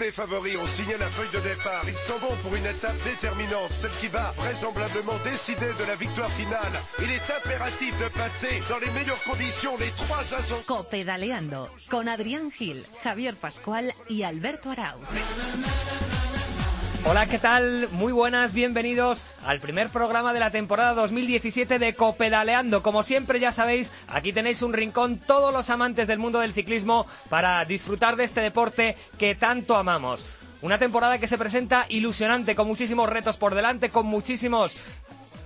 les favoris ont signé la feuille de départ. Ils s'en vont pour une étape déterminante, celle qui va vraisemblablement décider de la victoire finale. Il est impératif de passer dans les meilleures conditions les trois ascensions. Copedaleando con Adrián Gil, Javier Pascual y Alberto Arauz. Hola, ¿qué tal? Muy buenas, bienvenidos al primer programa de la temporada 2017 de Copedaleando. Como siempre ya sabéis, aquí tenéis un rincón todos los amantes del mundo del ciclismo para disfrutar de este deporte que tanto amamos. Una temporada que se presenta ilusionante, con muchísimos retos por delante, con muchísimos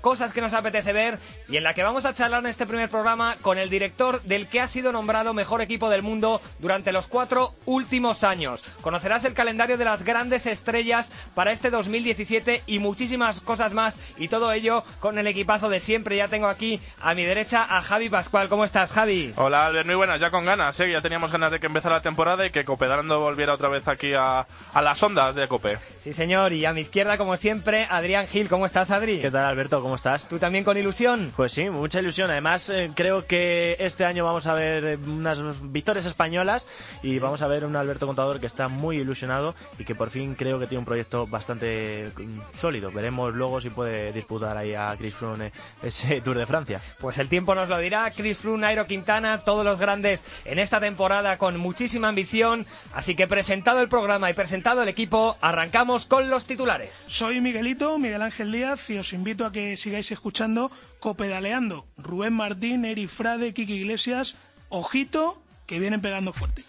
cosas que nos apetece ver y en la que vamos a charlar en este primer programa con el director del que ha sido nombrado mejor equipo del mundo durante los cuatro últimos años. Conocerás el calendario de las grandes estrellas para este 2017 y muchísimas cosas más y todo ello con el equipazo de siempre. Ya tengo aquí a mi derecha a Javi Pascual. ¿Cómo estás, Javi? Hola, Albert, muy buenas, ya con ganas, ¿eh? ya teníamos ganas de que empezara la temporada y que Copedalando volviera otra vez aquí a, a las ondas de Cope. Sí, señor, y a mi izquierda, como siempre, Adrián Gil. ¿Cómo estás, Adri? ¿Qué tal, Alberto? ¿Cómo estás? ¿Tú también con ilusión? Pues sí, mucha ilusión. Además, eh, creo que este año vamos a ver eh, unas victorias españolas y vamos a ver un Alberto Contador que está muy ilusionado y que por fin creo que tiene un proyecto bastante mm, sólido. Veremos luego si puede disputar ahí a Chris Froome ese Tour de Francia. Pues el tiempo nos lo dirá. Chris Froome, Nairo Quintana, todos los grandes en esta temporada con muchísima ambición. Así que presentado el programa y presentado el equipo, arrancamos con los titulares. Soy Miguelito, Miguel Ángel Díaz, y os invito a que sigáis escuchando Copedaleando. Rubén Martín, Eri Frade, Kiki Iglesias, ojito, que vienen pegando fuerte.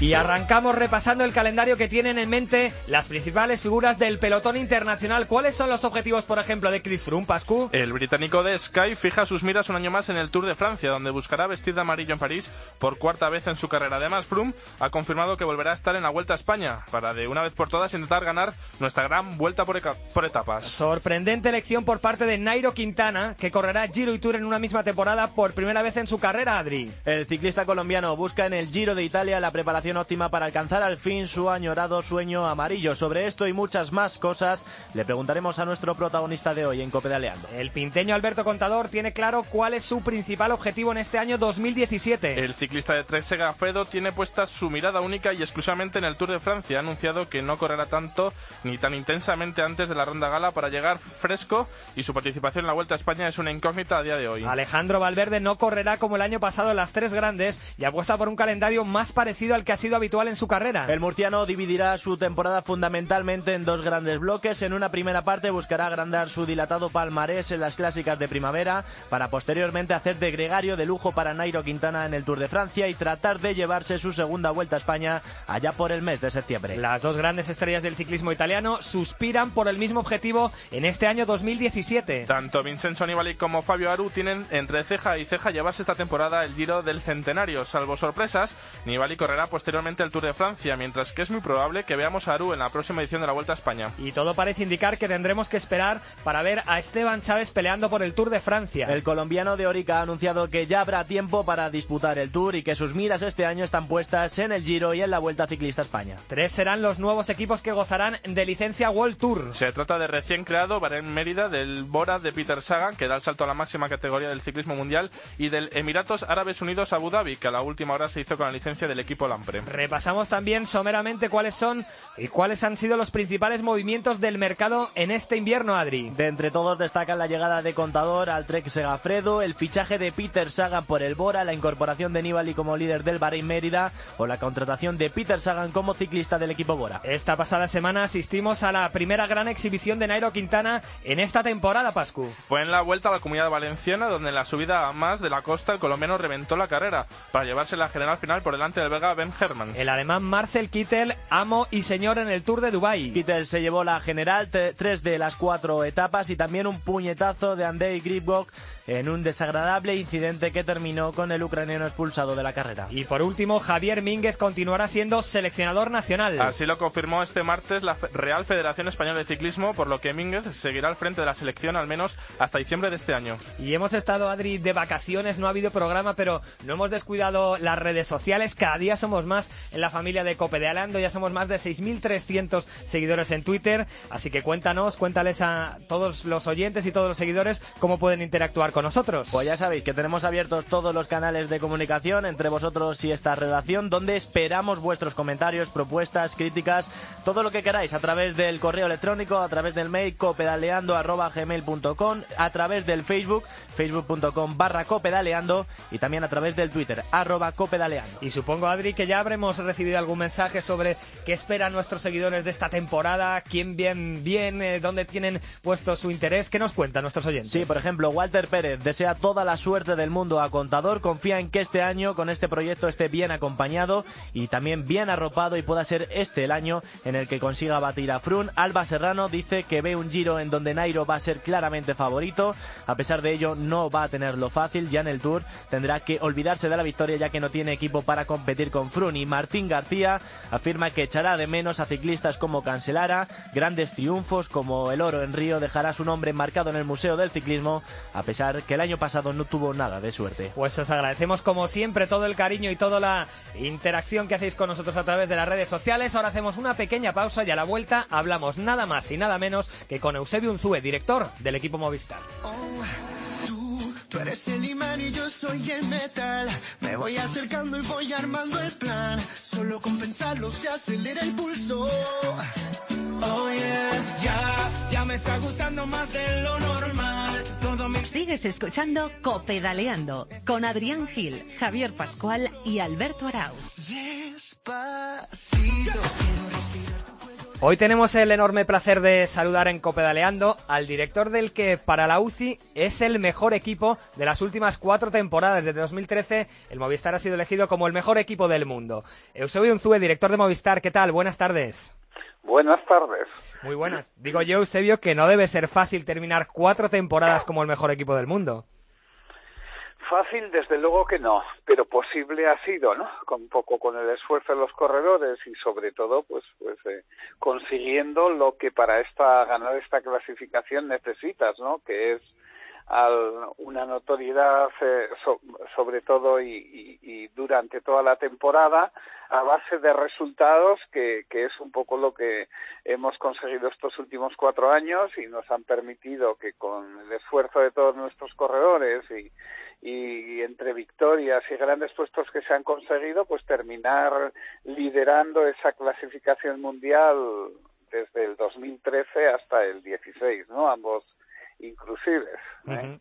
Y arrancamos repasando el calendario que tienen en mente las principales figuras del pelotón internacional. ¿Cuáles son los objetivos, por ejemplo, de Chris Froome, Pascu? El británico de Sky fija sus miras un año más en el Tour de Francia, donde buscará vestir de amarillo en París por cuarta vez en su carrera. Además, Froome ha confirmado que volverá a estar en la Vuelta a España para de una vez por todas intentar ganar nuestra gran vuelta por, por etapas. Sorprendente elección por parte de Nairo Quintana, que correrá Giro y Tour en una misma temporada por primera vez en su carrera, Adri. El ciclista colombiano busca en el Giro de Italia la preparación óptima para alcanzar al fin su añorado sueño amarillo. Sobre esto y muchas más cosas le preguntaremos a nuestro protagonista de hoy en Copedaleando. El pinteño Alberto Contador tiene claro cuál es su principal objetivo en este año 2017. El ciclista de Trek Segafredo tiene puesta su mirada única y exclusivamente en el Tour de Francia. Ha anunciado que no correrá tanto ni tan intensamente antes de la ronda gala para llegar fresco y su participación en la Vuelta a España es una incógnita a día de hoy. Alejandro Valverde no correrá como el año pasado en las tres grandes y apuesta por un calendario más parecido al que ha sido habitual en su carrera. El murciano dividirá su temporada fundamentalmente en dos grandes bloques. En una primera parte buscará agrandar su dilatado palmarés en las clásicas de primavera para posteriormente hacer de gregario de lujo para Nairo Quintana en el Tour de Francia y tratar de llevarse su segunda vuelta a España allá por el mes de septiembre. Las dos grandes estrellas del ciclismo italiano suspiran por el mismo objetivo en este año 2017. Tanto Vincenzo Nibali como Fabio Aru tienen entre ceja y ceja llevarse esta temporada el Giro del Centenario. Salvo sorpresas, Nibali correrá posteriormente el Tour de Francia, mientras que es muy probable que veamos a Aru en la próxima edición de la Vuelta a España. Y todo parece indicar que tendremos que esperar para ver a Esteban Chávez peleando por el Tour de Francia. El colombiano de Orica ha anunciado que ya habrá tiempo para disputar el Tour y que sus miras este año están puestas en el Giro y en la Vuelta Ciclista a España. Tres serán los nuevos equipos que gozarán de licencia World Tour. Se trata de recién creado Bahrein Mérida, del Bora de Peter Sagan, que da el salto a la máxima categoría del ciclismo mundial, y del Emiratos Árabes Unidos Abu Dhabi, que a la última hora se hizo con la licencia del equipo Lampre. Repasamos también someramente cuáles son y cuáles han sido los principales movimientos del mercado en este invierno, Adri. De entre todos destacan la llegada de Contador al Trek Segafredo, el fichaje de Peter Sagan por el Bora, la incorporación de Nibali como líder del Bahrein Mérida o la contratación de Peter Sagan como ciclista del equipo Bora. Esta pasada semana asistimos a la primera gran exhibición de Nairo Quintana en esta temporada, Pascu. Fue en la vuelta a la comunidad valenciana donde en la subida más de la costa el colombiano reventó la carrera para llevarse la general final por delante del belga Ben Hermans. El alemán Marcel Kittel, amo y señor en el Tour de Dubai. Kittel se llevó la general, tres de las cuatro etapas y también un puñetazo de Andrei Gribok en un desagradable incidente que terminó con el ucraniano expulsado de la carrera. Y por último, Javier Mínguez continuará siendo seleccionador nacional. Así lo confirmó este martes la Real Federación Española de Ciclismo, por lo que Mínguez seguirá al frente de la selección al menos hasta diciembre de este año. Y hemos estado, Adri, de vacaciones, no ha habido programa, pero no hemos descuidado las redes sociales, cada día somos más. en la familia de Copedealeando. Ya somos más de 6.300 seguidores en Twitter, así que cuéntanos, cuéntales a todos los oyentes y todos los seguidores cómo pueden interactuar con nosotros. Pues ya sabéis que tenemos abiertos todos los canales de comunicación entre vosotros y esta redacción, donde esperamos vuestros comentarios, propuestas, críticas, todo lo que queráis a través del correo electrónico, a través del mail copedaleando.gmail.com, a través del Facebook, facebook.com barra copedaleando y también a través del Twitter, arroba copedaleando. Y supongo, Adri, que ya habremos recibido algún mensaje sobre qué esperan nuestros seguidores de esta temporada, quién bien, bien, eh, dónde tienen puesto su interés. ¿Qué nos cuentan nuestros oyentes? Sí, por ejemplo, Walter Pérez desea toda la suerte del mundo a Contador, confía en que este año con este proyecto esté bien acompañado y también bien arropado y pueda ser este el año en el que consiga batir a Frun. Alba Serrano dice que ve un giro en donde Nairo va a ser claramente favorito. A pesar de ello, no va a tenerlo fácil. Ya en el Tour tendrá que olvidarse de la victoria ya que no tiene equipo para competir con Frun. Y Martín García afirma que echará de menos a ciclistas como Cancelara. Grandes triunfos como el oro en Río dejará su nombre marcado en el Museo del Ciclismo, a pesar que el año pasado no tuvo nada de suerte. Pues os agradecemos como siempre todo el cariño y toda la interacción que hacéis con nosotros a través de las redes sociales. Ahora hacemos una pequeña pausa y a la vuelta hablamos nada más y nada menos que con Eusebio Unzúe, director del equipo Movistar. Tú, tú eres el imán y yo soy el metal. Me voy acercando y voy armando el plan. Solo con pensarlo se acelera el pulso. Oh yeah, ya, ya me está gustando más de lo normal. Sigues escuchando Copedaleando con Adrián Gil, Javier Pascual y Alberto Arau. Hoy tenemos el enorme placer de saludar en Copedaleando al director del que para la UCI es el mejor equipo de las últimas cuatro temporadas. Desde 2013 el Movistar ha sido elegido como el mejor equipo del mundo. Eusebio Unzúe, director de Movistar, ¿qué tal? Buenas tardes. Buenas tardes. Muy buenas. Digo yo, Eusebio, que no debe ser fácil terminar cuatro temporadas como el mejor equipo del mundo. Fácil, desde luego que no, pero posible ha sido, ¿no? Con un poco con el esfuerzo de los corredores y sobre todo, pues, pues eh, consiguiendo lo que para esta ganar esta clasificación necesitas, ¿no? Que es al, una notoriedad eh, so- sobre todo y, y- y durante toda la temporada a base de resultados que, que es un poco lo que hemos conseguido estos últimos cuatro años y nos han permitido que con el esfuerzo de todos nuestros corredores y, y entre victorias y grandes puestos que se han conseguido, pues terminar liderando esa clasificación mundial desde el 2013 hasta el 16, ¿no? Ambos inclusives. ¿eh?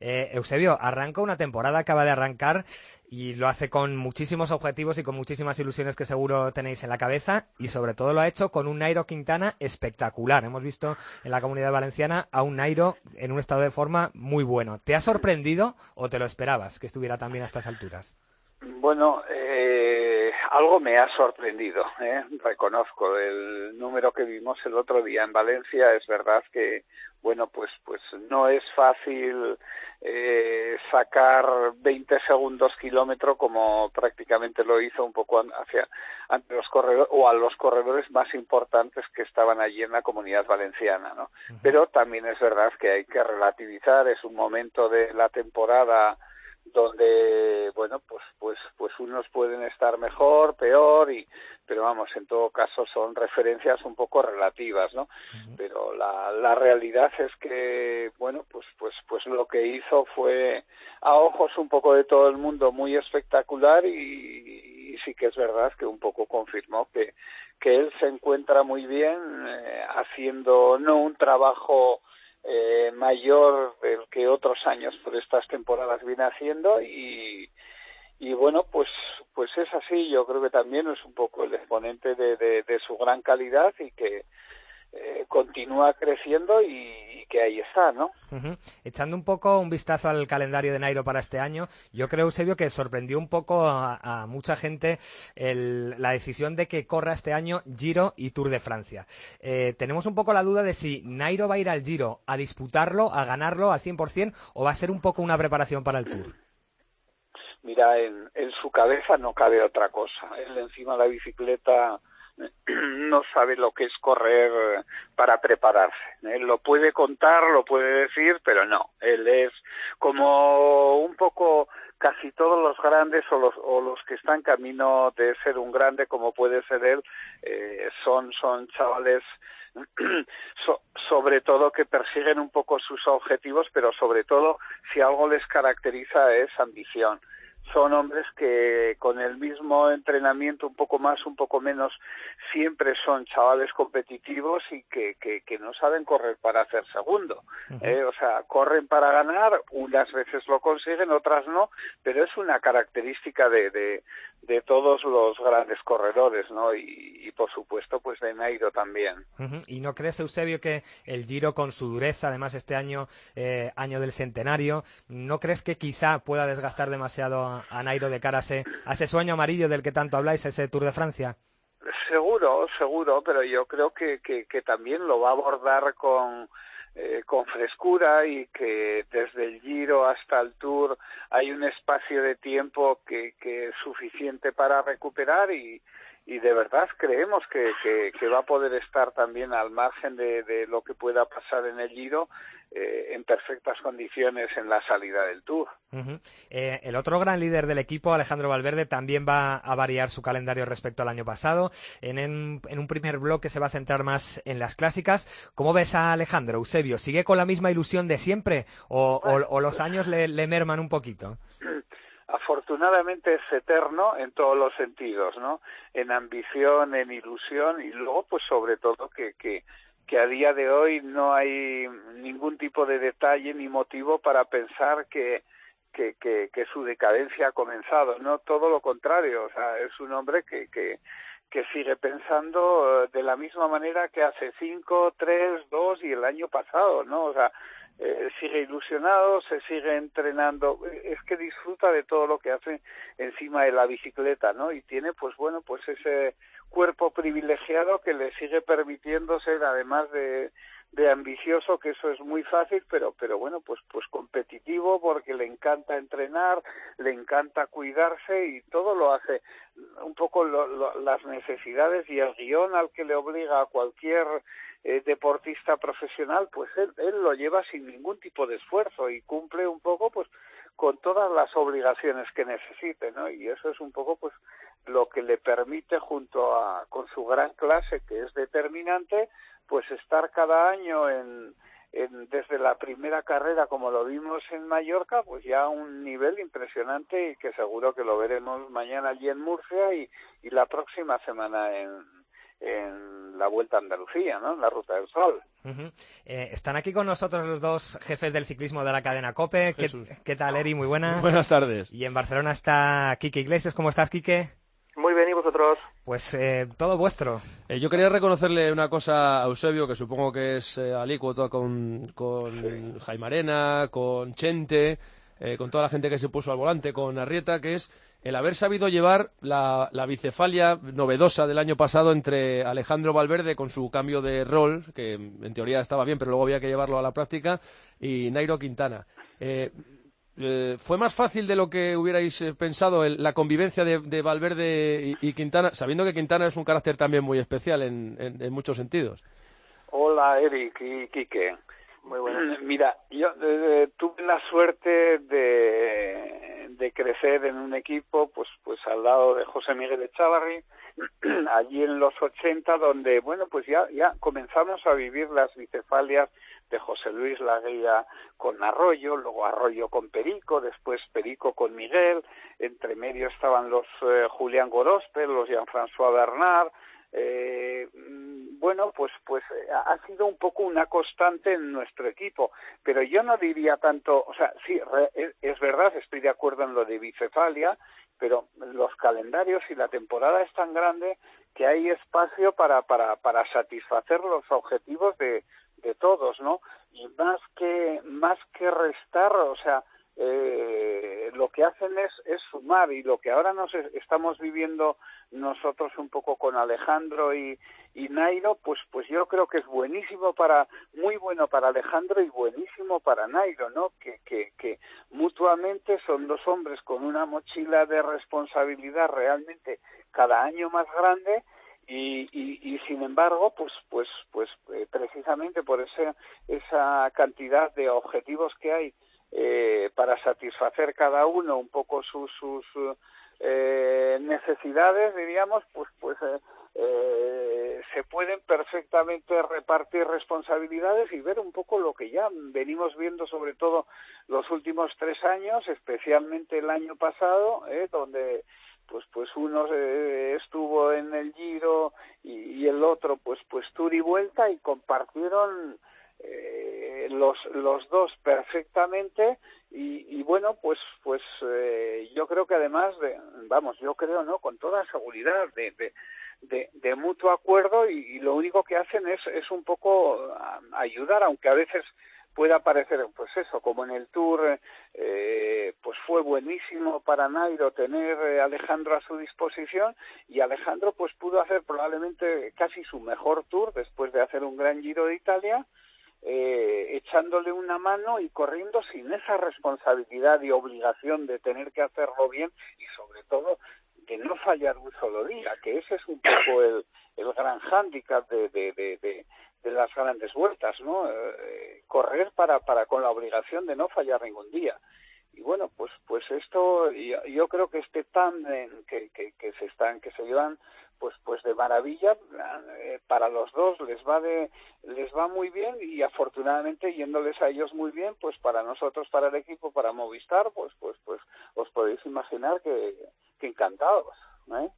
Eh, Eusebio, arranca una temporada, acaba de arrancar y lo hace con muchísimos objetivos y con muchísimas ilusiones que seguro tenéis en la cabeza y sobre todo lo ha hecho con un Nairo Quintana espectacular. Hemos visto en la comunidad valenciana a un Nairo en un estado de forma muy bueno. ¿Te ha sorprendido o te lo esperabas que estuviera también a estas alturas? Bueno, eh, algo me ha sorprendido, ¿eh? reconozco. El número que vimos el otro día en Valencia es verdad que, bueno, pues, pues no es fácil eh, sacar 20 segundos kilómetro como prácticamente lo hizo un poco hacia ante los corredores o a los corredores más importantes que estaban allí en la comunidad valenciana, ¿no? Pero también es verdad que hay que relativizar. Es un momento de la temporada donde bueno pues pues pues unos pueden estar mejor peor y pero vamos en todo caso son referencias un poco relativas no pero la la realidad es que bueno pues pues pues lo que hizo fue a ojos un poco de todo el mundo muy espectacular y, y sí que es verdad que un poco confirmó que que él se encuentra muy bien eh, haciendo no un trabajo eh, mayor del que otros años por estas temporadas viene haciendo y y bueno pues pues es así. Yo creo que también es un poco el exponente de, de, de su gran calidad y que eh, continúa creciendo y, y que ahí está no. Echando un poco un vistazo al calendario de Nairo para este año, yo creo, Eusebio, que sorprendió un poco a, a mucha gente el- la decisión de que corra este año Giro y Tour de Francia. Eh, tenemos un poco la duda de si Nairo va a ir al Giro a disputarlo, a ganarlo al 100% o va a ser un poco una preparación para el Tour. mira en, en su cabeza no cabe otra cosa él encima de la bicicleta no sabe lo que es correr para prepararse. Él lo puede contar, lo puede decir, pero no. Él es como un poco casi todos los grandes o los, o los que están camino de ser un grande como puede ser él eh, son son chavales sobre todo que persiguen un poco sus objetivos pero sobre todo si algo les caracteriza es ambición son hombres que con el mismo entrenamiento, un poco más, un poco menos, siempre son chavales competitivos y que, que, que no saben correr para hacer segundo. ¿eh? O sea, corren para ganar, unas veces lo consiguen, otras no, pero es una característica de, de, de todos los grandes corredores, ¿no? Y, y, por supuesto, pues de Nairo también. ¿Y no crees, Eusebio, que el Giro con su dureza, además este año, eh, año del centenario, ¿no crees que quizá pueda desgastar demasiado a, Nairo de cara a ese, a ese sueño amarillo del que tanto habláis, ese Tour de Francia? Seguro, seguro, pero yo creo que, que, que también lo va a abordar con, eh, con frescura y que desde el Giro hasta el Tour hay un espacio de tiempo que, que es suficiente para recuperar y, y de verdad creemos que, que, que, va a poder estar también al margen de, de lo que pueda pasar en el Giro eh, en perfectas condiciones en la salida del Tour. Uh -huh. eh, el otro gran líder del equipo, Alejandro Valverde, también va a variar su calendario respecto al año pasado. En, en, en, un primer bloque se va a centrar más en las clásicas. ¿Cómo ves a Alejandro, Eusebio? ¿Sigue con la misma ilusión de siempre o, o, o los años le, le merman un poquito? afortunadamente es eterno en todos los sentidos, ¿no? En ambición, en ilusión y luego, pues sobre todo que, que, que a día de hoy no hay ningún tipo de detalle ni motivo para pensar que, que, su decadencia ha comenzado, no todo lo contrario, o sea, es un hombre que, que, que sigue pensando de la misma manera que hace cinco, tres, dos y el año pasado, ¿no? O sea, eh, sigue ilusionado, se sigue entrenando, es que disfruta de todo lo que hace encima de la bicicleta, ¿no? Y tiene, pues bueno, pues ese cuerpo privilegiado que le sigue permitiendo ser, además de, de ambicioso, que eso es muy fácil, pero, pero bueno, pues, pues competitivo porque le encanta entrenar, le encanta cuidarse y todo lo hace un poco lo, lo, las necesidades y el guion al que le obliga a cualquier eh, deportista profesional, pues él, él lo lleva sin ningún tipo de esfuerzo y cumple un poco, pues, con todas las obligaciones que necesite, ¿no? Y eso es un poco, pues, lo que le permite, junto a, con su gran clase, que es determinante, pues estar cada año en, desde la primera carrera, como lo vimos en Mallorca, pues ya a un nivel impresionante y que seguro que lo veremos mañana allí en Murcia y, y la próxima semana en, en la Vuelta a Andalucía, ¿no? En la Ruta del Sol. Uh -huh. eh, están aquí con nosotros los dos jefes del ciclismo de la cadena COPE. ¿Qué, ¿Qué, tal, Eri? Muy buenas. Buenas tardes. Y en Barcelona está Quique Iglesias. ¿Cómo estás, Quique? Muy bien, ¿y vosotros? Pues eh, todo vuestro. Eh, yo quería reconocerle una cosa a Eusebio, que supongo que es eh, alícuota con, con sí. Jaime Arena, con Chente, eh, con toda la gente que se puso al volante, con Arrieta, que es el haber sabido llevar la, bicefalia novedosa del año pasado entre Alejandro Valverde con su cambio de rol, que en teoría estaba bien, pero luego había que llevarlo a la práctica, y Nairo Quintana. Eh, eh, ¿Fue más fácil de lo que hubierais pensado el, la convivencia de, de Valverde y, Quintana, sabiendo que Quintana es un carácter también muy especial en, en, en muchos sentidos? Hola, Eric y Quique. Muy bueno. Mira, yo eh, tuve la suerte de, de crecer en un equipo, pues, pues al lado de José Miguel Echavarri, allí en los 80, donde, bueno, pues ya, ya comenzamos a vivir las bicefalias de José Luis Laguía con Arroyo, luego Arroyo con Perico, después Perico con Miguel, entre medio estaban los eh, Julián Gorospe, los Jean-François Bernard, eh, bueno, pues, pues ha sido un poco una constante en nuestro equipo, pero yo no diría tanto, o sea, sí, es, es verdad, estoy de acuerdo en lo de bicefalia, pero los calendarios y la temporada es tan grande que hay espacio para, para, para satisfacer los objetivos de, de todos, ¿no? Y más que, más que restar, o sea, eh, lo que hacen es, es sumar y lo que ahora nos estamos viviendo nosotros un poco con Alejandro y, Nairo, pues, pues yo creo que es buenísimo para, muy bueno para Alejandro y buenísimo para Nairo, ¿no? Que, que, que mutuamente son dos hombres con una mochila de responsabilidad realmente cada año más grande y, y, y sin embargo, pues, pues, pues eh, precisamente por ese, esa cantidad de objetivos que hay eh, para satisfacer cada uno un poco sus, sus eh, necesidades, diríamos, pues, pues eh, eh, se pueden perfectamente repartir responsabilidades y ver un poco lo que ya venimos viendo, sobre todo los últimos tres años, especialmente el año pasado, eh, donde pues pues uno eh, estuvo en el Giro y, el otro pues pues tour y vuelta y compartieron eh, los los dos perfectamente y, y bueno pues pues eh, yo creo que además de vamos yo creo no con toda seguridad de, de de, mutuo acuerdo y, y, lo único que hacen es, es un poco ayudar, aunque a veces pueda parecer, pues eso, como en el Tour, eh, pues fue buenísimo para Nairo tener a Alejandro a su disposición y Alejandro pues pudo hacer probablemente casi su mejor Tour después de hacer un gran Giro de Italia, eh, echándole una mano y corriendo sin esa responsabilidad y obligación de tener que hacerlo bien y sobre todo de no fallar un solo día, que ese es un poco el, gran hándicap de, las grandes vueltas, ¿no? Eh, correr para, para con la obligación de no fallar ningún día. Y bueno, pues pues esto yo, yo creo que este tándem que, que, que se están que se llevan pues pues de maravilla eh, para los dos les va de les va muy bien y afortunadamente yéndoles a ellos muy bien pues para nosotros para el equipo para Movistar pues pues pues os podéis imaginar que, que encantados ¿eh?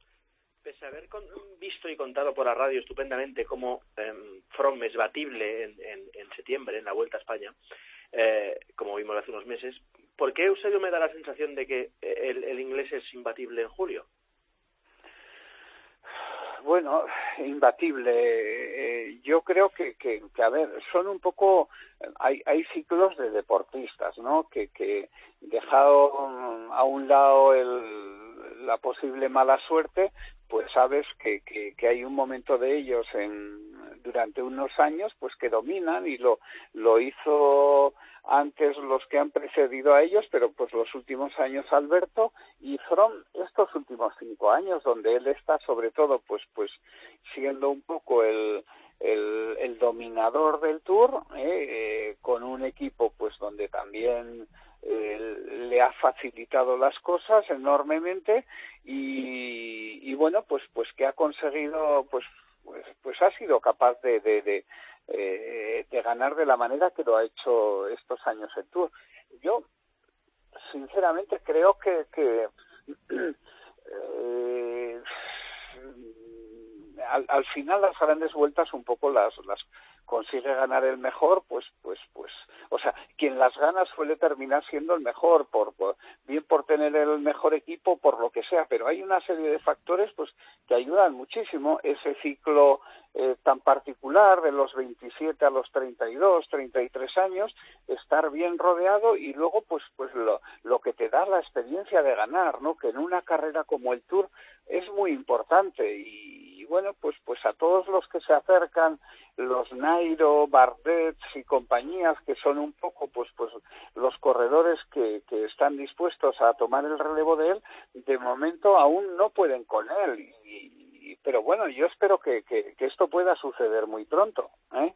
pese a haber con, visto y contado por la radio estupendamente cómo eh, From es batible en, en, septiembre en la Vuelta a España eh, como vimos hace unos meses ¿por qué Eusebio me da la sensación de que el, el inglés es imbatible en julio? Bueno, imbatible. Eh, yo creo que, que, a ver, son un poco, hay, hay ciclos de deportistas, ¿no? Que, que dejado a un lado el, la posible mala suerte, pues sabes que, que, que hay un momento de ellos en durante unos años pues que dominan y lo lo hizo antes los que han precedido a ellos, pero pues los últimos años Alberto y From estos últimos cinco años donde él está sobre todo pues pues siendo un poco el el, el dominador del tour eh, eh, con un equipo pues donde también eh, le ha facilitado las cosas enormemente y, y bueno pues pues que ha conseguido pues pues, pues ha sido capaz de, de, de, eh, de ganar de la manera que lo ha hecho estos años el Tour. Yo, sinceramente, creo que, eh, al, al final las grandes vueltas un poco las, las consigue ganar el mejor, pues, pues, pues, o sea, quien las gana suele terminar siendo el mejor, por, bien por tener el mejor equipo, por lo que sea, pero hay una serie de factores, pues, que ayudan muchísimo ese ciclo eh, tan particular de los 27 a los 32, 33 años, estar bien rodeado y luego, pues, pues lo, lo que te da la experiencia de ganar, ¿no? Que en una carrera como el Tour es muy importante y, y bueno, pues, pues a todos los que se acercan, los Nairo, Bardet y compañías que son un poco pues pues los corredores que, que están dispuestos a tomar el relevo de él, de momento aún no pueden con él. Y, pero bueno, yo espero que, que, que, esto pueda suceder muy pronto. ¿eh?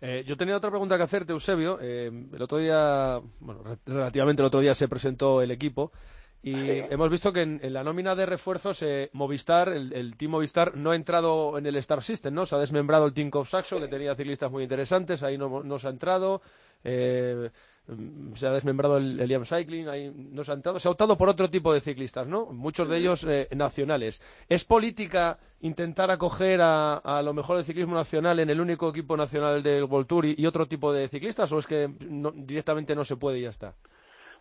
Eh, yo tenía otra pregunta que hacerte, Eusebio. Eh, el otro día, bueno, relativamente el otro día se presentó el equipo. Y sí. hemos visto que en, en, la nómina de refuerzos eh, Movistar, el, el, Team Movistar, no ha entrado en el Star System, ¿no? Se ha desmembrado el Team Cop Saxo, sí. que tenía ciclistas muy interesantes, ahí no, no se ha entrado. Eh, se ha desmembrado el, el Liam Cycling, ahí no se ha entrado. Se ha optado por otro tipo de ciclistas, ¿no? Muchos de ellos eh, nacionales. ¿Es política intentar acoger a, a, lo mejor del ciclismo nacional en el único equipo nacional del World Tour y, y otro tipo de ciclistas o es que no, directamente no se puede y ya está?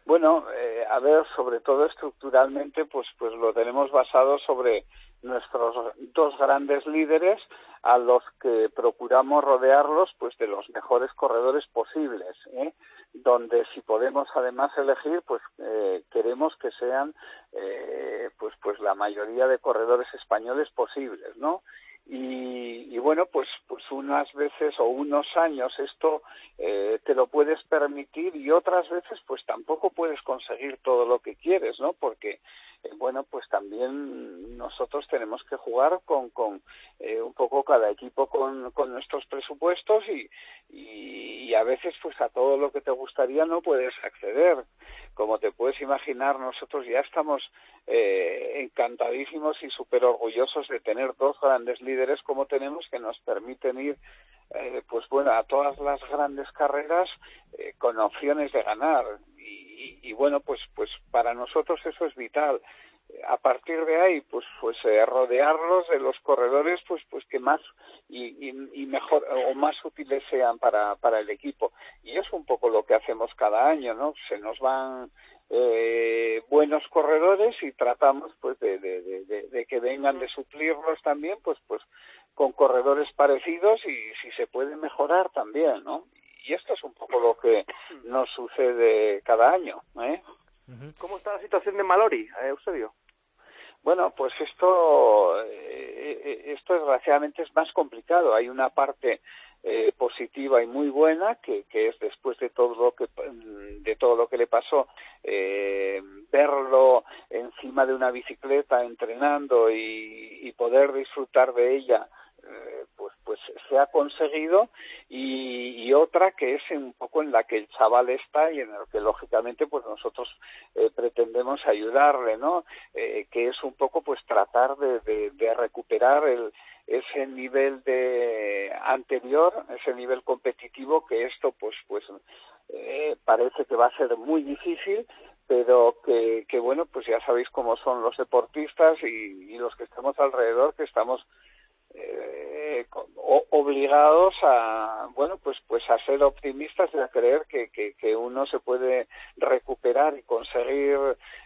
Bueno, eh, a ver, sobre todo estructuralmente, pues, pues lo tenemos basado sobre nuestros dos grandes líderes a los que procuramos rodearlos pues de los mejores corredores posibles ¿eh? donde si podemos además elegir pues eh, queremos que sean eh, pues pues la mayoría de corredores españoles posibles no y, y, bueno, pues, pues unas veces o unos años esto eh, te lo puedes permitir y otras veces pues tampoco puedes conseguir todo lo que quieres, ¿no? Porque, eh, bueno, pues también nosotros tenemos que jugar con, con eh, un poco cada equipo con, con nuestros presupuestos y, y, a veces pues a todo lo que te gustaría no puedes acceder. Como te puedes imaginar, nosotros ya estamos eh, encantadísimos y súper orgullosos de tener dos grandes líderes como tenemos que nos permiten ir eh, pues bueno a todas las grandes carreras eh, con opciones de ganar y, y, bueno pues pues para nosotros eso es vital. A partir de ahí pues pues eh, rodearlos de los corredores pues pues que más y, y, mejor o más útiles sean para para el equipo. Y es un poco lo que hacemos cada año no se nos van eh, buenos corredores y tratamos pues de, de, de, de, que vengan de suplirlos también pues pues con corredores parecidos y si se puede mejorar también no y esto es un poco lo que nos sucede cada año ¿eh? ¿Cómo está la situación de Malori, eh, Eusebio? Bueno, pues esto, eh, esto desgraciadamente es más complicado. Hay una parte eh, positiva y muy buena que, que, es después de todo lo que de todo lo que le pasó eh, verlo encima de una bicicleta entrenando y, y poder disfrutar de ella eh, pues pues se ha conseguido y, y, otra que es un poco en la que el chaval está y en el que lógicamente pues nosotros eh, pretendemos ayudarle no eh, que es un poco pues tratar de, de, recuperar el ese nivel de anterior ese nivel competitivo que esto pues pues eh, parece que va a ser muy difícil pero que, que bueno pues ya sabéis cómo son los deportistas y, y los que estamos alrededor que estamos eh, obligados a bueno pues pues a ser optimistas y a creer que, que, que uno se puede recuperar y conseguir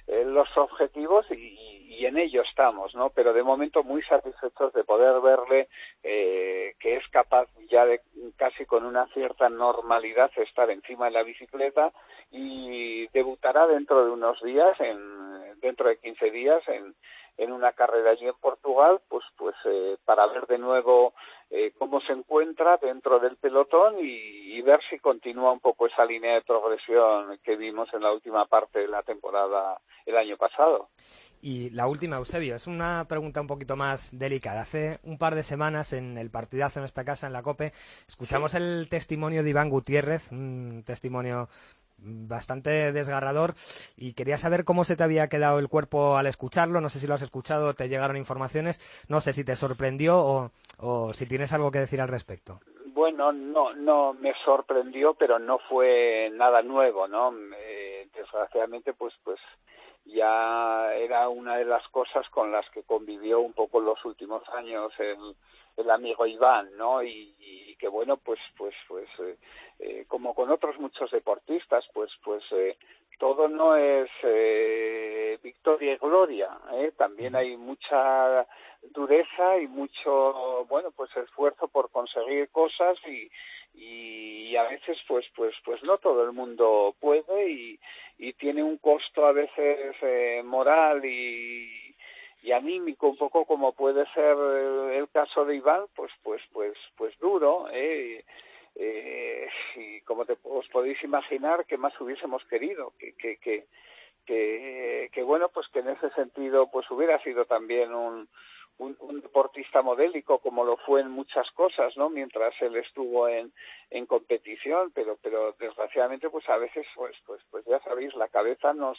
eh, los objetivos y, y, en ello estamos no pero de momento muy satisfechos de poder verle eh, que es capaz ya de casi con una cierta normalidad estar encima de la bicicleta y debutará dentro de unos días en dentro de 15 días en en una carrera allí en Portugal, pues, pues eh, para ver de nuevo eh, cómo se encuentra dentro del pelotón y, y, ver si continúa un poco esa línea de progresión que vimos en la última parte de la temporada el año pasado. Y la última, Eusebio, es una pregunta un poquito más delicada. Hace un par de semanas en el partidazo en esta casa, en la COPE, escuchamos sí. el testimonio de Iván Gutiérrez, un testimonio bastante desgarrador y quería saber cómo se te había quedado el cuerpo al escucharlo, no sé si lo has escuchado, te llegaron informaciones, no sé si te sorprendió o, o si tienes algo que decir al respecto. Bueno, no, no me sorprendió, pero no fue nada nuevo, ¿no? Eh, desgraciadamente, pues, pues ya era una de las cosas con las que convivió un poco los últimos años el, el amigo Iván, ¿no? Y, y que bueno, pues, pues, pues, eh, eh, como con otros muchos deportistas, pues, pues, eh, todo no es eh, victoria y gloria, ¿eh? también hay mucha dureza y mucho, bueno, pues esfuerzo por conseguir cosas y, y a veces pues pues pues no todo el mundo puede y, tiene un costo a veces eh, moral y, y anímico un poco como puede ser el caso de Iván pues pues pues pues duro eh eh, y como te, os podéis imaginar que más hubiésemos querido que, que, que, que, que bueno pues que en ese sentido pues hubiera sido también un, un, un, deportista modélico como lo fue en muchas cosas no mientras él estuvo en, en competición pero pero desgraciadamente pues a veces pues pues pues ya sabéis la cabeza nos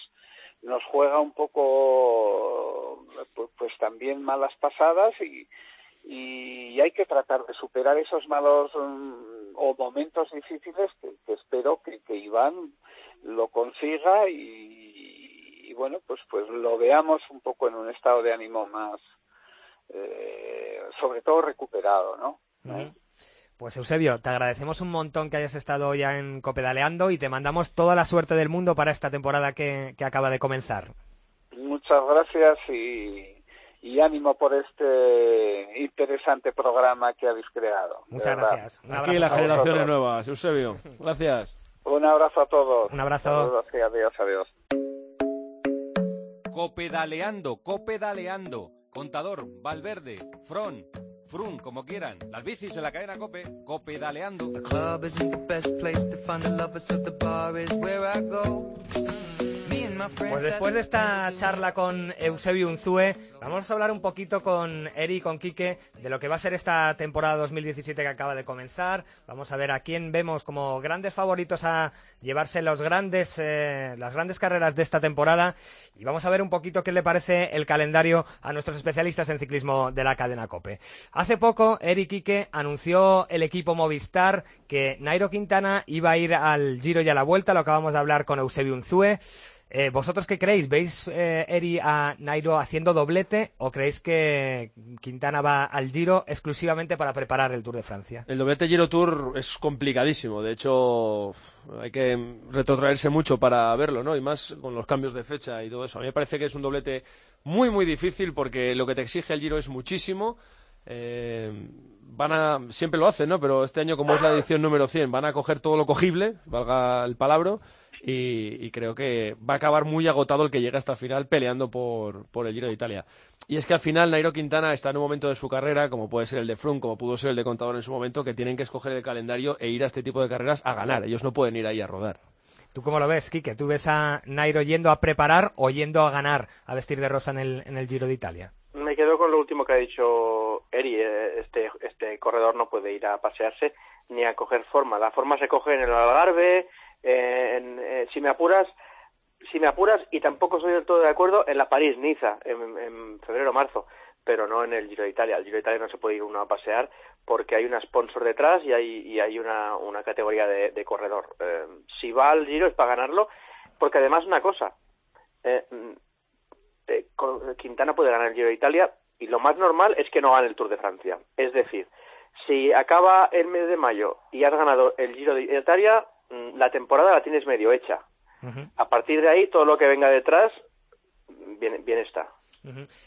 nos juega un poco pues, pues también malas pasadas y y hay que tratar de superar esos malos um, o momentos difíciles que, espero que, que, Iván lo consiga y, y, bueno pues pues lo veamos un poco en un estado de ánimo más sobre todo recuperado no uh -huh. Pues Eusebio, te agradecemos un montón que hayas estado ya en Copedaleando y te mandamos toda la suerte del mundo para esta temporada que, que acaba de comenzar. Muchas gracias y, y ánimo por este interesante programa que habéis creado. Muchas gracias. Un Aquí las generaciones nuevas, Eusebio. Gracias. Un abrazo a todos. Un abrazo. Saludos adiós, adiós. Copedaleando, copedaleando. Contador, Valverde, Fron, Frun, como quieran. Las bicis en la cadena Cope, copedaleando. The club isn't the best place to find the lovers, the bar is where I go. Pues después de esta charla con Eusebio Unzue, vamos a hablar un poquito con Eri y con Quique de lo que va a ser esta temporada 2017 que acaba de comenzar. Vamos a ver a quién vemos como grandes favoritos a llevarse los grandes, eh, las grandes carreras de esta temporada y vamos a ver un poquito qué le parece el calendario a nuestros especialistas en ciclismo de la cadena COPE. Hace poco, Eri Quique anunció el equipo Movistar que Nairo Quintana iba a ir al Giro y a la Vuelta, lo acabamos de hablar con Eusebio Unzue. Eh, ¿Vosotros qué creéis? ¿Veis, eh, Eri, a Nairo haciendo doblete o creéis que Quintana va al Giro exclusivamente para preparar el Tour de Francia? El doblete Giro Tour es complicadísimo. De hecho, hay que retrotraerse mucho para verlo, ¿no? Y más con los cambios de fecha y todo eso. A mí me parece que es un doblete muy, muy difícil porque lo que te exige el Giro es muchísimo. Eh, van a, siempre lo hacen, ¿no? Pero este año, como es la edición número 100, van a coger todo lo cogible, valga el palabro, y, creo que va a acabar muy agotado el que llegue hasta el final peleando por, por el Giro de Italia. Y es que al final Nairo Quintana está en un momento de su carrera, como puede ser el de Froome, como pudo ser el de Contador en su momento, que tienen que escoger el calendario e ir a este tipo de carreras a ganar. Ellos no pueden ir ahí a rodar. ¿Tú cómo lo ves, Quique? ¿Tú ves a Nairo yendo a preparar o yendo a ganar, a vestir de rosa en el, en el Giro de Italia? Me quedo con lo último que ha dicho Eri. Eh, este, este corredor no puede ir a pasearse ni a coger forma. La forma se coge en el Algarve, en, eh, si me apuras, si me apuras, y tampoco soy del todo de acuerdo, en la París-Niza, en, febrero-marzo, pero no en el Giro de Italia. El Giro de Italia no se puede ir uno a pasear porque hay una sponsor detrás y hay, y hay una, una categoría de, corredor. Eh, si va al Giro es para ganarlo, porque además una cosa, eh, eh, Quintana puede ganar el Giro de Italia y lo más normal es que no gane el Tour de Francia. Es decir, si acaba el mes de mayo y has ganado el Giro de Italia, Mm, la temporada la tienes medio hecha. A partir de ahí, todo lo que venga detrás, bien, bien está.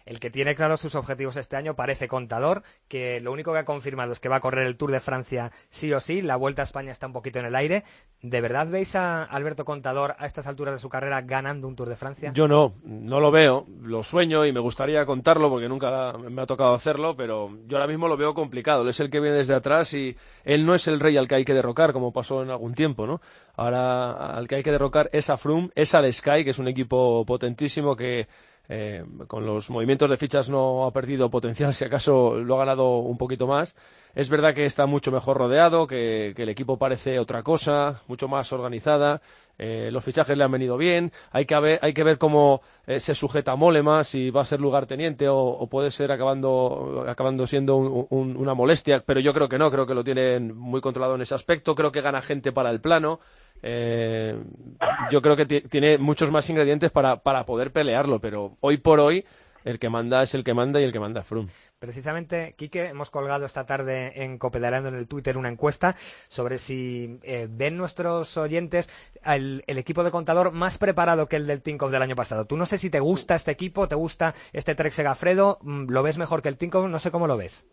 El que tiene claros sus objetivos este año parece contador, que lo único que ha confirmado es que va a correr el Tour de Francia sí o sí, la Vuelta a España está un poquito en el aire. ¿De verdad veis a Alberto Contador a estas alturas de su carrera ganando un Tour de Francia? Yo no, no lo veo, lo sueño y me gustaría contarlo porque nunca me ha tocado hacerlo, pero yo ahora mismo lo veo complicado. Él es el que viene desde atrás y él no es el rey al que hay que derrocar, como pasó en algún tiempo, ¿no? Ahora al que hay que derrocar es a Froome, es al Sky, que es un equipo potentísimo que eh, con los movimientos de fichas no ha perdido potencial, si acaso lo ha ganado un poquito más. Es verdad que está mucho mejor rodeado, que, el equipo parece otra cosa, mucho más organizada. Eh, los fichajes le han venido bien. Hay que ver, hay que ver cómo eh, se sujeta Molema, si va a ser lugarteniente o, o puede ser acabando, acabando siendo una molestia, pero yo creo que no, creo que lo tienen muy controlado en ese aspecto. Creo que gana gente para el plano. Eh, yo creo que tiene muchos más ingredientes para, para poder pelearlo, pero hoy por hoy el que manda es el que manda y el que manda es Froome. Precisamente, Quique, hemos colgado esta tarde en Copedaleando en el Twitter una encuesta sobre si eh, ven nuestros oyentes el, equipo de contador más preparado que el del Tinkoff del año pasado. Tú no sé si te gusta este equipo, te gusta este Trek Segafredo, mm, lo ves mejor que el Tinkoff, no sé cómo lo ves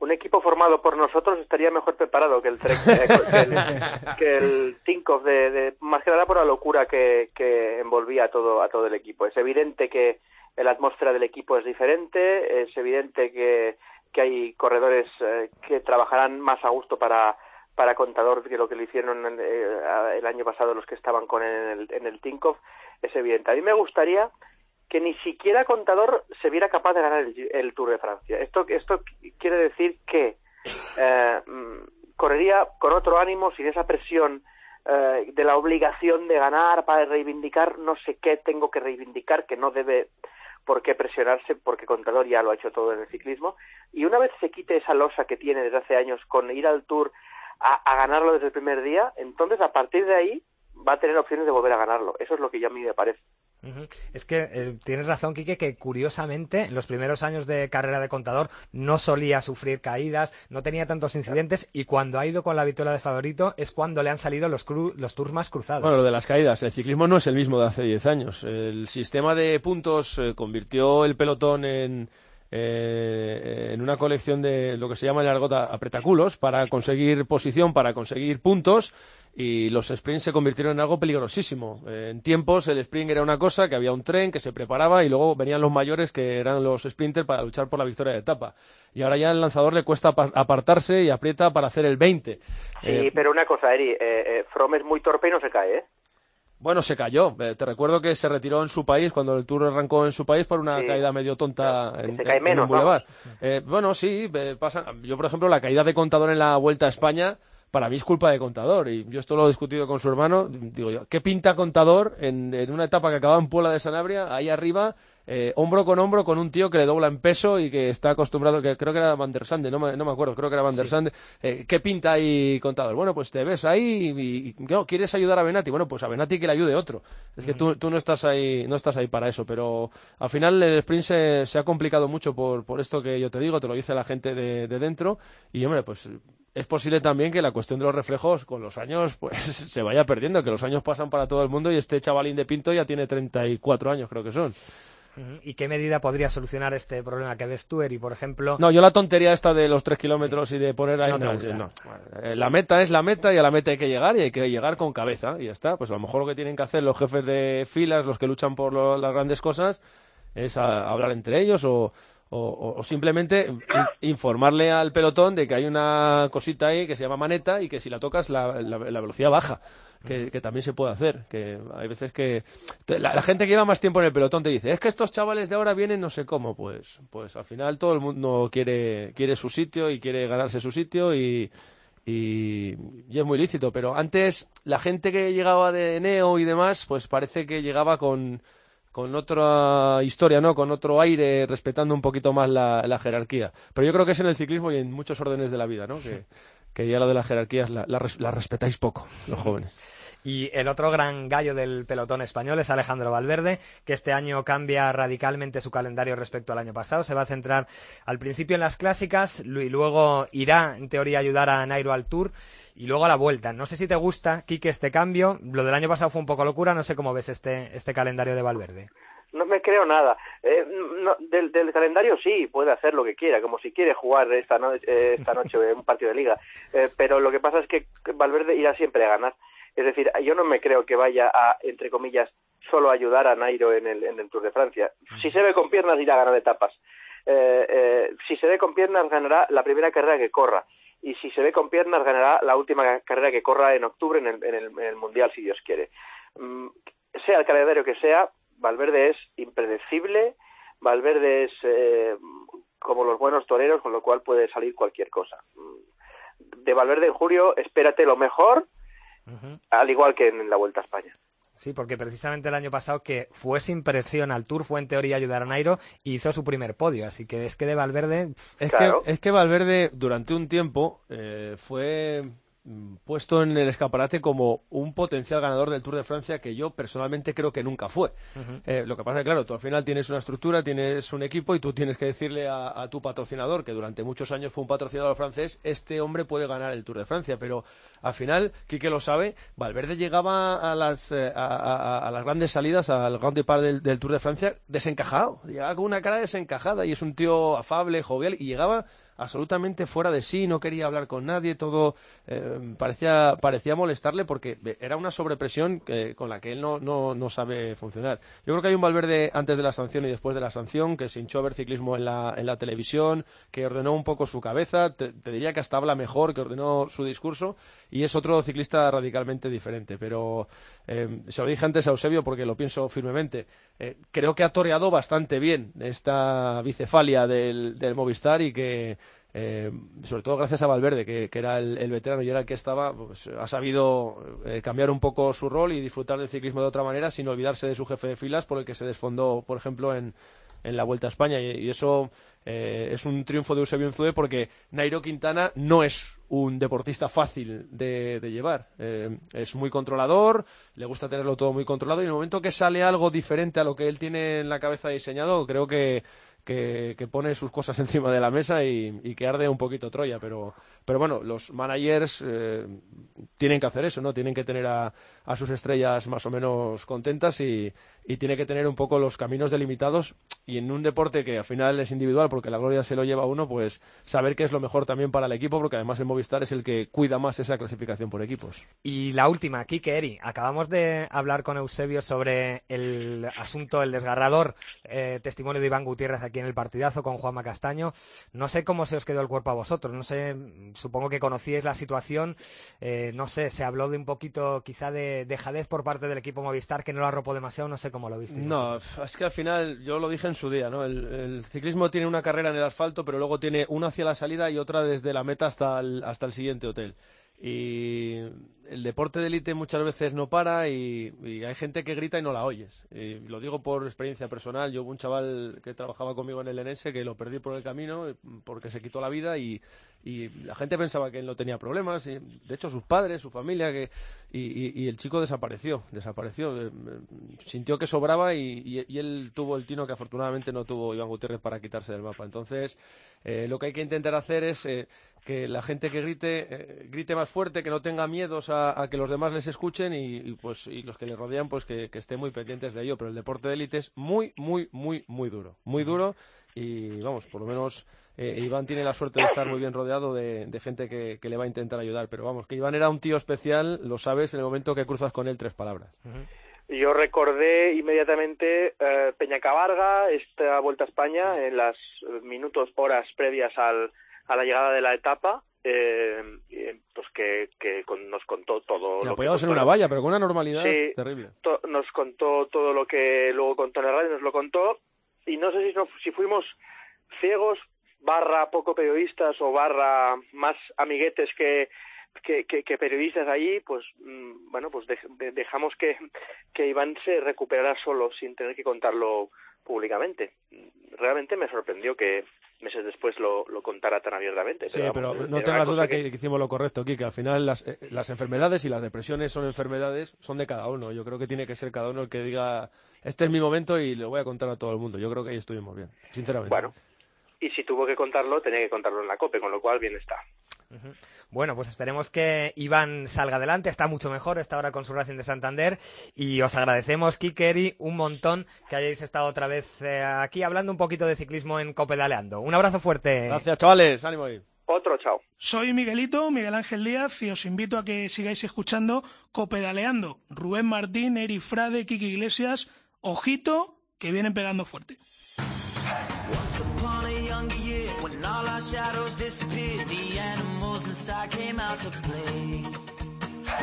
un equipo formado por nosotros estaría mejor preparado que el Trek, eh, que, el, Tinkoff de, de, más que nada por la locura que, que envolvía a todo a todo el equipo. Es evidente que la atmósfera del equipo es diferente, es evidente que, que hay corredores eh, que trabajarán más a gusto para para contador que lo que le hicieron eh, el año pasado los que estaban con él en el, en el Tinkoff es evidente. A mí me gustaría que ni siquiera Contador se viera capaz de ganar el, Tour de Francia. Esto, esto quiere decir que eh, mm, correría con otro ánimo, sin esa presión eh, de la obligación de ganar para reivindicar no sé qué tengo que reivindicar, que no debe por qué presionarse, porque Contador ya lo ha hecho todo en el ciclismo. Y una vez se quite esa losa que tiene desde hace años con ir al Tour a, a ganarlo desde el primer día, entonces a partir de ahí va a tener opciones de volver a ganarlo. Eso es lo que ya a mí me parece. Es que eh, tienes razón, Quique, que curiosamente en los primeros años de carrera de contador no solía sufrir caídas, no tenía tantos incidentes y cuando ha ido con la victoria de favorito es cuando le han salido los, los tours más cruzados. Bueno, lo de las caídas, el ciclismo no es el mismo de hace 10 años. El sistema de puntos eh, convirtió el pelotón en, eh, en una colección de lo que se llama el argot apretaculos para conseguir posición, para conseguir puntos y los sprints se convirtieron en algo peligrosísimo. en tiempos el sprint era una cosa, que había un tren que se preparaba y luego venían los mayores que eran los sprinters para luchar por la victoria de etapa. Y ahora ya al lanzador le cuesta apartarse y aprieta para hacer el 20. Sí, eh, pero una cosa, Eri, eh, eh, From es muy torpe y no se cae, ¿eh? Bueno, se cayó. Te recuerdo que se retiró en su país cuando el Tour arrancó en su país por una Sí. caída medio tonta en, se cae en menos, un boulevard. Eh, bueno, sí, eh, pasa. Yo, por ejemplo, la caída de Contador en la Vuelta a España, para mí es culpa de Contador. Y yo esto lo he discutido con su hermano. Digo yo, ¿qué pinta Contador en, en una etapa que acababa en Puebla de Sanabria, ahí arriba, eh, hombro con hombro con un tío que le dobla en peso y que está acostumbrado, que creo que era Van der Sande, no me, no me acuerdo, creo que era Van der Sande. Eh, ¿Qué pinta ahí Contador? Bueno, pues te ves ahí y, y- no, ¿quieres ayudar a Benati? Bueno, pues a Benati que le ayude otro. Es que tú, tú no estás ahí, no estás ahí para eso, pero al final el sprint se, se ha complicado mucho por, por esto que yo te digo, te lo dice la gente de, de dentro y hombre, pues es posible también que la cuestión de los reflejos con los años pues se vaya perdiendo, que los años pasan para todo el mundo y este chavalín de Pinto ya tiene 34 años, creo que son. ¿Y qué medida podría solucionar este problema que ves tú, Eri? Por ejemplo, No, yo la tontería esta de los tres kilómetros y de poner ahí... No te no, gusta. no. Eh, La meta es la meta y a la meta hay que llegar y hay que llegar con cabeza y ya está. Pues a lo mejor lo que tienen que hacer los jefes de filas, los que luchan por lo- las grandes cosas, es a- hablar entre ellos o, o- simplemente in- informarle al pelotón de que hay una cosita ahí que se llama maneta y que si la tocas la, la- velocidad baja. Que, también se puede hacer, que hay veces que la gente que lleva más tiempo en el pelotón te dice, es que estos chavales de ahora vienen no sé cómo, pues, pues al final todo el mundo quiere, quiere su sitio y quiere ganarse su sitio y, y, y es muy lícito, pero antes la gente que llegaba de Neo y demás, pues parece que llegaba con, con otra historia, ¿no? Con otro aire, respetando un poquito más la, la jerarquía. Pero yo creo que es en el ciclismo y en muchos órdenes de la vida, ¿no? Que, que ya lo de las jerarquías la, la la respetáis poco, los jóvenes. Y el otro gran gallo del pelotón español es Alejandro Valverde, que este año cambia radicalmente su calendario respecto al año pasado. Se va a centrar al principio en las clásicas y luego irá, en teoría, ayudar a Nairo al Tour y luego a la vuelta. No sé si te gusta, Quique, este cambio. Lo del año pasado fue un poco locura. No sé cómo ves este, este calendario de Valverde. No me creo nada. Eh, del calendario sí, puede hacer lo que quiera, como si quiere jugar esta, no- eh, esta noche un partido de liga. Eh, pero lo que pasa es que Valverde irá siempre a ganar. Es decir, yo no me creo que vaya a, entre comillas, solo ayudar a Nairo en el, en el Tour de Francia. Si se ve con piernas, irá a ganar etapas. Eh, eh, si se ve con piernas, ganará la primera carrera que corra. Y si se ve con piernas, ganará la última carrera que corra en octubre en el, en el, en el Mundial, si Dios quiere. Mm, sea el calendario que sea, Valverde es impredecible, Valverde es eh, como los buenos toreros, con lo cual puede salir cualquier cosa. Mm, De Valverde en julio, espérate lo mejor, al igual que en la Vuelta a España. Sí, porque precisamente el año pasado que fue sin presión al Tour, fue en teoría ayudar a Nairo y hizo su primer podio. Así que es que de Valverde... Es, Claro. que, es que Valverde durante un tiempo eh, fue puesto en el escaparate como un potencial ganador del Tour de Francia que yo personalmente creo que nunca fue. Eh, lo que pasa es que, claro, tú al final tienes una estructura, tienes un equipo y tú tienes que decirle a, a tu patrocinador, que durante muchos años fue un patrocinador francés, este hombre puede ganar el Tour de Francia. Pero al final, Quique lo sabe, Valverde llegaba a las, eh, a, a- a las grandes salidas, al Grand Depart del, del Tour de Francia, desencajado. Llegaba con una cara desencajada y es un tío afable, jovial y llegaba absolutamente fuera de sí, no quería hablar con nadie, todo eh, parecía, parecía molestarle porque era una sobrepresión eh, con la que él no, no, no sabe funcionar. Yo creo que hay un Valverde antes de la sanción y después de la sanción que se hinchó a ver ciclismo en la, en la televisión, que ordenó un poco su cabeza, te, diría que hasta habla mejor, que ordenó su discurso y es otro ciclista radicalmente diferente. Pero eh, se lo dije antes a Eusebio porque lo pienso firmemente. Eh, creo que ha toreado bastante bien esta bicefalia del, del Movistar y que, eh, sobre todo gracias a Valverde, que, era el, veterano y era el que estaba, pues, ha sabido eh, cambiar un poco su rol y disfrutar del ciclismo de otra manera sin olvidarse de su jefe de filas por el que se desfondó, por ejemplo, en, en la Vuelta a España. Y, y eso eh, es un triunfo de Eusebio Unzué porque Nairo Quintana no es un deportista fácil de, de llevar. Eh, es muy controlador, le gusta tenerlo todo muy controlado y en el momento que sale algo diferente a lo que él tiene en la cabeza diseñado, creo que, que, pone sus cosas encima de la mesa y, y que arde un poquito Troya. Pero, pero bueno, los managers eh, tienen que hacer eso, ¿no? Tienen que tener a, a sus estrellas más o menos contentas y, y tiene que tener un poco los caminos delimitados y en un deporte que al final es individual porque la gloria se lo lleva uno, pues saber qué es lo mejor también para el equipo porque además el Movistar es el que cuida más esa clasificación por equipos. Y la última, Kike Eri, acabamos de hablar con Eusebio sobre el asunto, el desgarrador eh, testimonio de Iván Gutiérrez aquí en el partidazo con Juanma Castaño. No sé cómo se os quedó el cuerpo a vosotros, no sé, supongo que conocíais la situación, eh, no sé, se habló de un poquito quizá de dejadez por parte del equipo Movistar que no lo arropó demasiado, no sé cómo lo viste. No, es que al final, yo lo dije en su día, ¿no? El, ciclismo tiene una carrera en el asfalto, pero luego tiene una hacia la salida y otra desde la meta hasta el, hasta el siguiente hotel. Y el deporte de élite muchas veces no para y, hay gente que grita y no la oyes. Y lo digo por experiencia personal. Yo hubo un chaval que trabajaba conmigo en el NS que lo perdí por el camino porque se quitó la vida y, la gente pensaba que él no tenía problemas. Y, de hecho, sus padres, su familia, que, y, el chico desapareció. Desapareció. Eh, sintió que sobraba y, él tuvo el tino que afortunadamente no tuvo Iván Gutiérrez para quitarse del mapa. Entonces, eh, lo que hay que intentar hacer es eh, que la gente que grite grite más fuerte, que no tenga miedos a a, que los demás les escuchen y, pues y los que le rodean pues que, estén muy pendientes de ello pero el deporte de élite es muy muy muy muy duro muy duro y vamos por lo menos eh, Iván tiene la suerte de estar muy bien rodeado de, gente que, le va a intentar ayudar pero vamos que Iván era un tío especial lo sabes en el momento que cruzas con él tres palabras Yo recordé inmediatamente eh, Peñacabarga, esta vuelta a España, en las minutos, horas previas al, a la llegada de la etapa, eh, pues que, que nos contó todo. lo apoyados en una valla, pero con una normalidad terrible. nos contó todo lo que luego contó en la radio, nos lo contó, y no sé si, si fuimos ciegos, barra poco periodistas o barra más amiguetes que, que, que, periodistas allí, pues mm, bueno, pues dejamos que, que Iván se recuperara solo sin tener que contarlo públicamente. Realmente me sorprendió que, meses después lo, lo contara tan abiertamente. Sí, pero, no tengas duda que... hicimos lo correcto, que Al final las, eh, las enfermedades y las depresiones son enfermedades, son de cada uno. Yo creo que tiene que ser cada uno el que diga, este es mi momento y le voy a contar a todo el mundo. Yo creo que ahí estuvimos bien, sinceramente. Bueno, y si tuvo que contarlo, tenía que contarlo en la COPE, con lo cual bien está. Bueno, pues esperemos que Iván salga adelante, está mucho mejor, está ahora con su Racing de Santander y os agradecemos, Kikeri, un montón que hayáis estado otra vez eh, aquí hablando un poquito de ciclismo en Copedaleando. Un abrazo fuerte. Gracias, chavales, ánimo ahí. Otro, chao. Soy Miguelito, Miguel Ángel Díaz, y os invito a que sigáis escuchando Copedaleando. Rubén Martín, Eri Frade, Kiki Iglesias, ojito, que vienen pegando fuerte. Our shadows disappeared, the animals inside came out to play.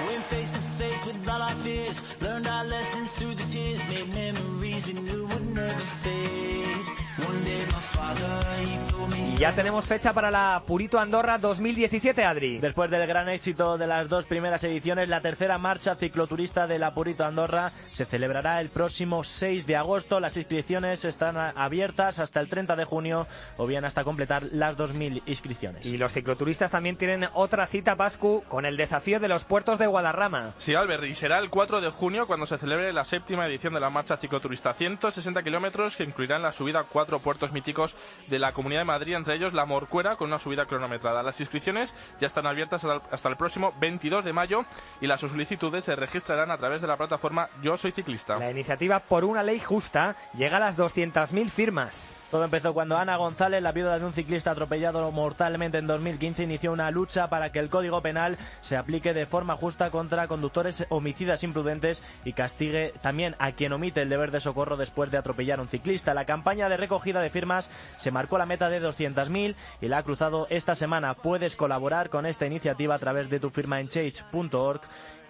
Went face to face with all our fears, learned our lessons through the tears, made memories we knew would never fade. One day my father, he told ya tenemos fecha para la Purito Andorra 2017, Adri. Después del gran éxito de las dos primeras ediciones, la tercera marcha cicloturista de la Purito Andorra se celebrará el próximo 6 de agosto. Las inscripciones están abiertas hasta el 30 de junio o bien hasta completar las 2.000 inscripciones. Y los cicloturistas también tienen otra cita, Pascu, con el desafío de los puertos de Guadarrama. Sí, Albert, y será el 4 de junio cuando se celebre la séptima edición de la marcha cicloturista. 160 kilómetros que incluirán la subida a cuatro puertos míticos de la Comunidad de Madrid, entre ellos la Morcuera, con una subida cronometrada. Las inscripciones ya están abiertas hasta el próximo 22 de mayo y las solicitudes se registrarán a través de la plataforma Yo Soy Ciclista. La iniciativa por una ley justa llega a las 200.000 firmas. Todo empezó cuando Ana González, la viuda de un ciclista atropellado mortalmente en 2015, inició una lucha para que el Código Penal se aplique de forma justa contra conductores homicidas imprudentes y castigue también a quien omite el deber de socorro después de atropellar a un ciclista. La campaña de recogida de firmas se marcó la meta de 200.000 y la ha cruzado esta semana. Puedes colaborar con esta iniciativa a través de tu firma en change.org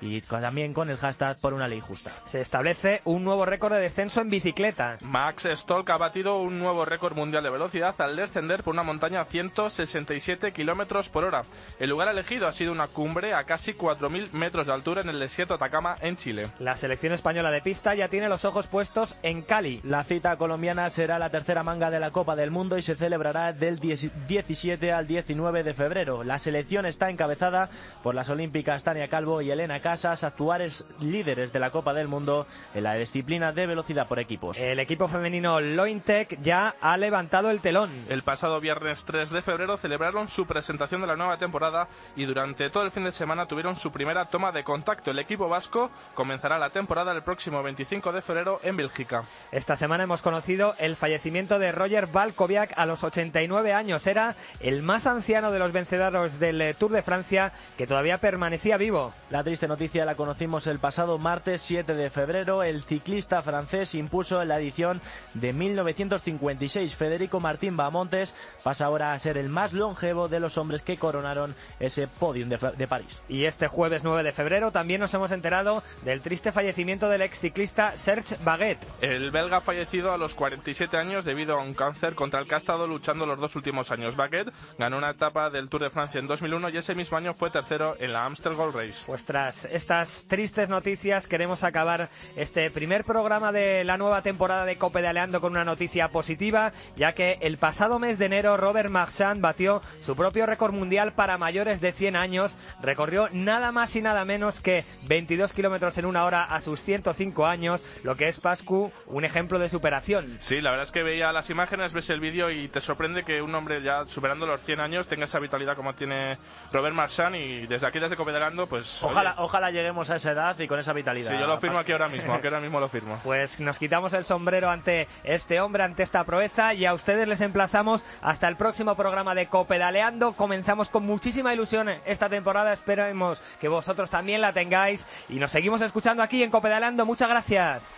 y también con el hashtag por una ley justa. Se establece un nuevo récord de descenso en bicicleta. Max Stolk ha batido un nuevo récord mundial de velocidad al descender por una montaña a 167 kilómetros por hora. El lugar elegido ha sido una cumbre a casi 4.000 metros de altura en el desierto Atacama, en Chile. La selección española de pista ya tiene los ojos puestos en Cali. La cita colombiana será la tercera manga de la Copa del Mundo y se celebrará del 17 al 19 de febrero. La selección está encabezada por las olímpicas Tania Calvo y Elena Casas, actuales líderes de la Copa del Mundo en la disciplina de velocidad por equipos. El equipo femenino Lointec ya ha levantado el telón. El pasado viernes 3 de febrero celebraron su presentación de la nueva temporada y durante todo el fin de semana tuvieron su primera toma de contacto. El equipo vasco comenzará la temporada el próximo 25 de febrero en Bélgica. Esta semana hemos conocido el fallecimiento de Roger Balkoviak a los 89 años. Era el más anciano de los vencedores del Tour de Francia que todavía permanecía vivo. La triste noticia la conocimos el pasado martes 7 de febrero. El ciclista francés impuso en la edición de 1956. Federico Martín Bamontes pasa ahora a ser el más longevo de los hombres que coronaron ese podium de, de París. Y este jueves 9 de febrero también nos hemos enterado del triste fallecimiento del ex ciclista Serge Baguette. El belga ha fallecido a los 47 años debido a un cáncer contra el que ha estado luchando los dos últimos años. Baguette ganó una etapa del Tour de Francia en 2001 y ese mismo año fue tercero en la Amstel Gold Race. Pues tras estas tristes noticias queremos acabar este primer programa de la nueva temporada de Copedaleando con una noticia positiva, ya que el pasado mes de enero Robert Marchand batió su propio récord mundial para mayores de 100 años, recorrió nada más y nada menos que 22 kilómetros en una hora a sus 105 años, lo que es Pascu un ejemplo de superación. Sí, la verdad es que veía las imágenes, ves el vídeo y te sorprende que un hombre ya superando los 100 años tenga esa vitalidad como tiene Robert Marchand y desde aquí, desde Copedaleando, pues... Ojalá, oye, ojalá lleguemos a esa edad y con esa vitalidad. Sí, yo lo firmo aquí ahora mismo, aquí ahora mismo lo firmo. Pues nos quitamos el sombrero ante este hombre, ante esta proeza y a ustedes les emplazamos hasta el próximo programa de Copedaleando. Comenzamos con muchísima ilusión esta temporada, esperemos que vosotros también la tengáis y nos seguimos escuchando aquí en Copedaleando. Muchas gracias.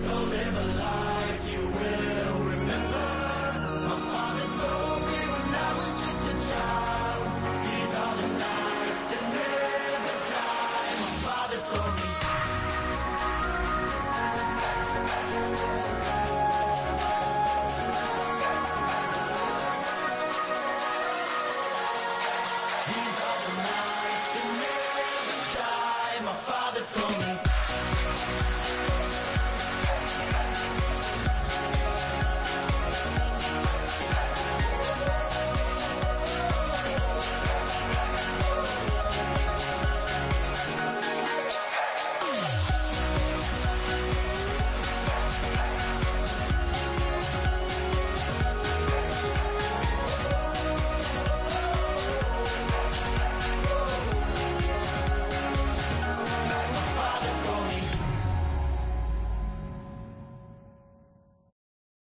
So live a life